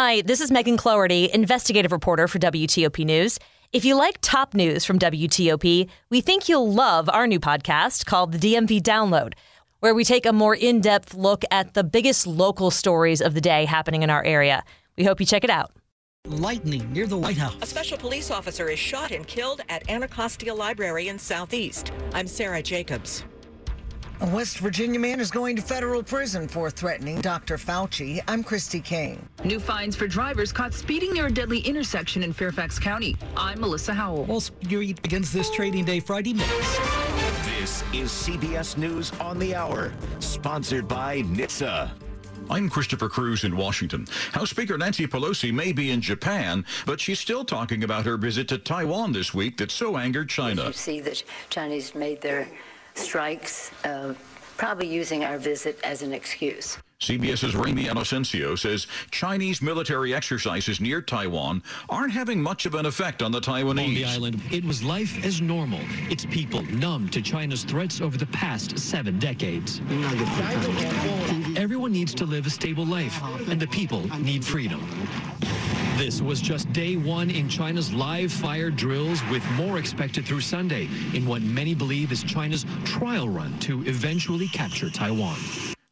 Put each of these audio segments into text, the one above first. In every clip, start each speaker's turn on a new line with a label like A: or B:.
A: Hi, this is Megan Cloherty, investigative reporter for WTOP News. If you like top news from WTOP, we think you'll love our new podcast called the DMV Download, where we take a more in depth look at the biggest local stories of the day happening in our area. We hope you check it out.
B: Lightning near the White House.
C: A special police officer is shot and killed at Anacostia Library in Southeast. I'm Sarah Jacobs.
D: A West Virginia man is going to federal prison for threatening Dr. Fauci. I'm Kristi King.
E: New fines for drivers caught speeding near a deadly intersection in Fairfax County. I'm Melissa Howell.
B: Wall Street begins this trading day Friday mix.
F: This is CBS News on the Hour, sponsored by NHTSA.
G: I'm Christopher Cruz in Washington. House Speaker Nancy Pelosi may be in Japan, but she's still talking about her visit to Taiwan this week that so angered China.
H: You see that Chinese made their strikes, uh, probably using our visit as an excuse.
G: CBS's Ramy Inocencio says Chinese military exercises near Taiwan aren't having much of an effect on the Taiwanese.
I: On the island, it was life as normal. Its people numb to China's threats over the past seven decades. Everyone needs to live a stable life, and the people need freedom. This was just day one in China's live fire drills, with more expected through Sunday in what many believe is China's trial run to eventually capture Taiwan.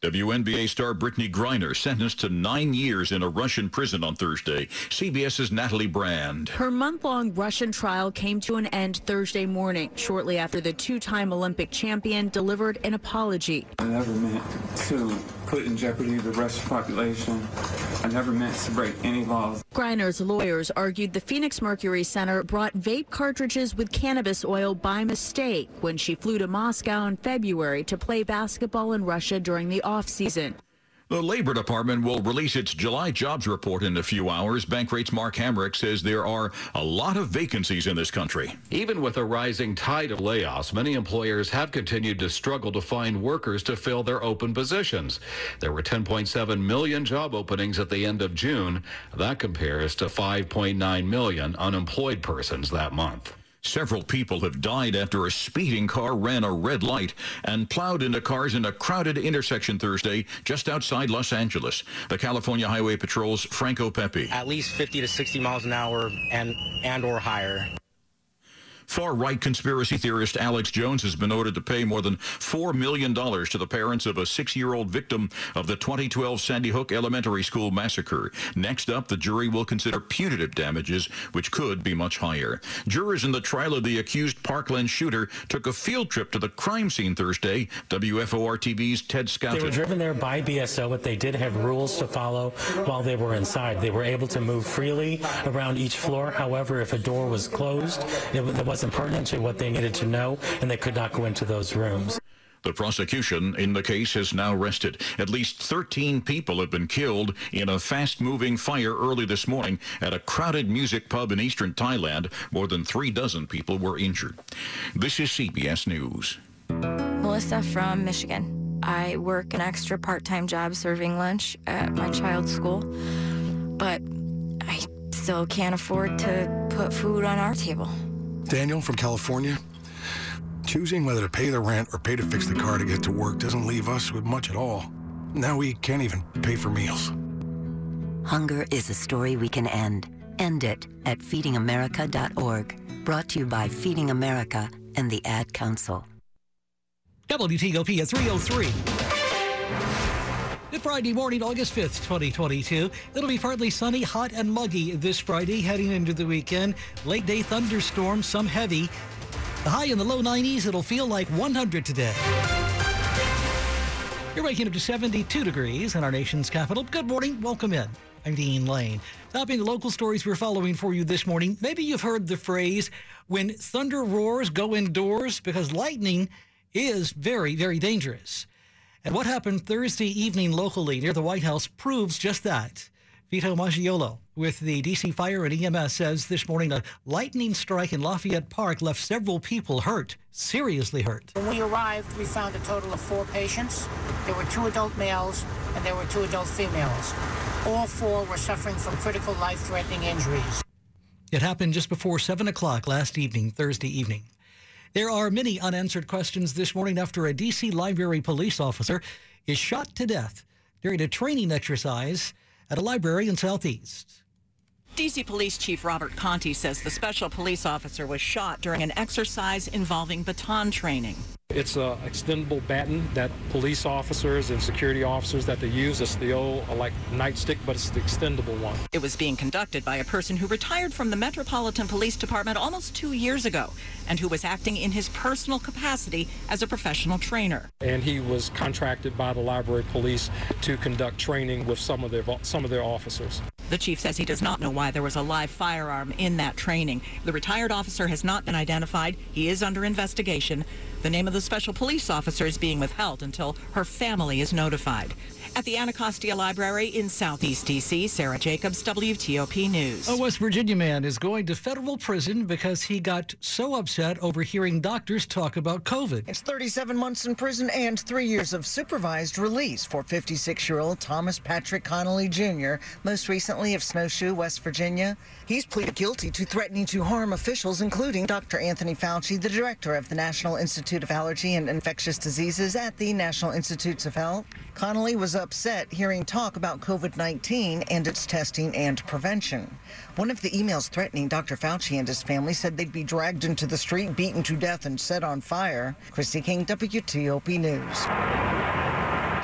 G: WNBA star Brittney Griner sentenced to nine years in a Russian prison on Thursday. CBS's Natalie Brand.
J: Her month-long Russian trial came to an end Thursday morning, shortly after the two-time Olympic champion delivered an apology.
K: I never meant to put in jeopardy the Russian population. I never meant to break any laws.
J: Griner's lawyers argued the Phoenix Mercury Center brought vape cartridges with cannabis oil by mistake when she flew to Moscow in February to play basketball in Russia during the offseason.
G: The Labor Department will release its July jobs report in a few hours. Bankrate's Mark Hamrick says there are a lot of vacancies in this country.
L: Even with a rising tide of layoffs, many employers have continued to struggle to find workers to fill their open positions. There were 10.7 million job openings at the end of June. That compares to 5.9 million unemployed persons that month.
G: Several people have died after a speeding car ran a red light and plowed into cars in a crowded intersection Thursday just outside Los Angeles. The California Highway Patrol's Franco Pepe.
M: At least 50 to 60 miles an hour and and or higher.
G: Far-right conspiracy theorist Alex Jones has been ordered to pay more than $4 million to the parents of a six-year-old victim of the 2012 Sandy Hook Elementary School massacre. Next up, the jury will consider punitive damages, which could be much higher. Jurors in the trial of the accused Parkland shooter took a field trip to the crime scene Thursday. WFOR-TV's Ted Scott.
N: They were driven there by BSO, but they did have rules to follow while they were inside. They were able to move freely around each floor. However, if a door was closed, it wasn't pertinent to what they needed to know, and they could not go into those rooms.
G: The prosecution in the case has now rested. At least 13 people have been killed in a fast-moving fire early this morning at a crowded music pub in eastern Thailand. More than three dozen people were injured. This is CBS News.
O: Melissa from Michigan. I work an extra part-time job serving lunch at my child's school, but I still can't afford to put food on our table.
P: Daniel from California. Choosing whether to pay the rent or pay to fix the car to get to work doesn't leave us with much at all. Now we can't even pay for meals.
Q: Hunger is a story we can end. End it at feedingamerica.org. Brought to you by Feeding America and the Ad Council.
B: WTOP at 303. Good Friday morning, August 5th, 2022. It'll be partly sunny, hot, and muggy this Friday, heading into the weekend. Late day thunderstorms, some heavy. The high in the low 90s, it'll feel like 100 today. You're waking up to 72 degrees in our nation's capital. Good morning, welcome in. I'm Dean Lane. Topping the local stories we're following for you this morning, maybe you've heard the phrase, when thunder roars, go indoors, because lightning is very, very dangerous. And what happened Thursday evening locally near the White House proves just that. Vito Maggiolo with the DC Fire and EMS says this morning a lightning strike in Lafayette Park left several people hurt, seriously hurt.
R: When we arrived, we found a total of four patients. There were two adult males and there were two adult females. All four were suffering from critical life-threatening injuries.
B: It happened just before 7 o'clock last evening, Thursday evening. There are many unanswered questions this morning after a D.C. Library police officer is shot to death during a training exercise at a library in Southeast.
C: DC Police Chief Robert Contee says the special police officer was shot during an exercise involving baton training.
S: It's an extendable baton that police officers and security officers that they use. It's the old uh, like nightstick, but it's the extendable one.
C: It was being conducted by a person who retired from the Metropolitan Police Department almost two years ago and who was acting in his personal capacity as a professional trainer.
S: And he was contracted by the library police to conduct training with some of their some of their officers.
C: The chief says he does not know why there was a live firearm in that training. The retired officer has not been identified. He is under investigation. The name of the special police officer is being withheld until her family is notified. At the Anacostia Library in Southeast D.C., Sarah Jacobs, WTOP News.
B: A West Virginia man is going to federal prison because he got so upset over hearing doctors talk about COVID.
D: It's 37 months in prison and three years of supervised release for 56 year old Thomas Patrick Connolly Jr., most recently of Snowshoe, West Virginia. He's pleaded guilty to threatening to harm officials, including Dr. Anthony Fauci, the director of the National Institute of Allergy and Infectious Diseases at the National Institutes of Health. Connolly was upset hearing talk about COVID 19 and its testing and prevention. One of the emails threatening Dr. Fauci and his family said they'd be dragged into the street, beaten to death, and set on fire. Kristi King, WTOP News.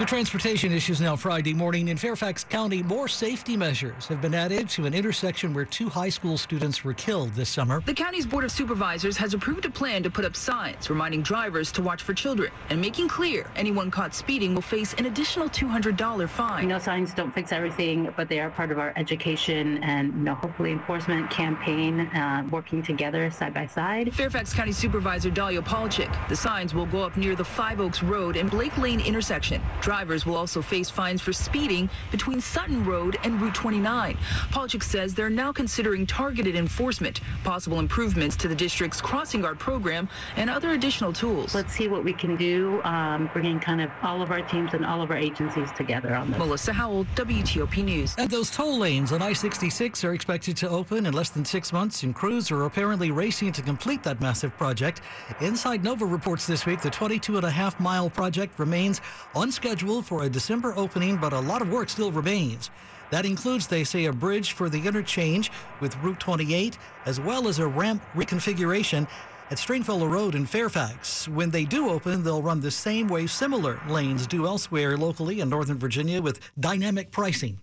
B: The transportation issues now Friday morning in Fairfax County. More safety measures have been added to an intersection where two high school students were killed this summer.
E: The county's Board of Supervisors has approved a plan to put up signs reminding drivers to watch for children and making clear anyone caught speeding will face an additional $200 fine.
T: You know, signs don't fix everything, but they are part of our education and, you know, hopefully enforcement campaign uh, working together side by side.
E: Fairfax County Supervisor Dalia Palchik. The signs will go up near the Five Oaks Road and Blake Lane intersection. Drivers will also face fines for speeding between Sutton Road and Route 29. Palchik says they're now considering targeted enforcement, possible improvements to the district's crossing guard program, and other additional tools.
T: Let's see what we can do, um, bringing kind of all of our teams and all of our agencies together on this.
E: Melissa Howell, WTOP News.
B: And those toll lanes on I-66 are expected to open in less than six months, and crews are apparently racing to complete that massive project. Inside Nova reports this week the 22 and a half mile project remains on schedule for a December opening, but a lot of work still remains. That includes, they say, a bridge for the interchange with Route 28, as well as a ramp reconfiguration at Stringfellow Road in Fairfax. When they do open, they'll run the same way similar lanes do elsewhere locally in Northern Virginia with dynamic pricing.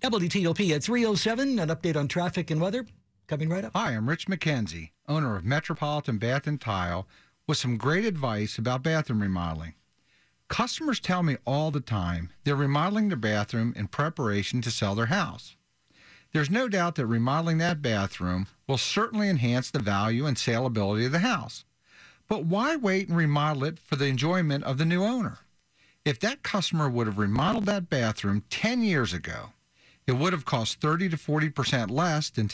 B: WTOP at 307, an update on traffic and weather coming right up.
U: Hi, I'm Rich McKenzie, owner of Metropolitan Bath and Tile, with some great advice about bathroom remodeling. Customers tell me all the time they're remodeling their bathroom in preparation to sell their house. There's no doubt that remodeling that bathroom will certainly enhance the value and saleability of the house. But why wait and remodel it for the enjoyment of the new owner? If that customer would have remodeled that bathroom 10 years ago, it would have cost 30 to 40% less than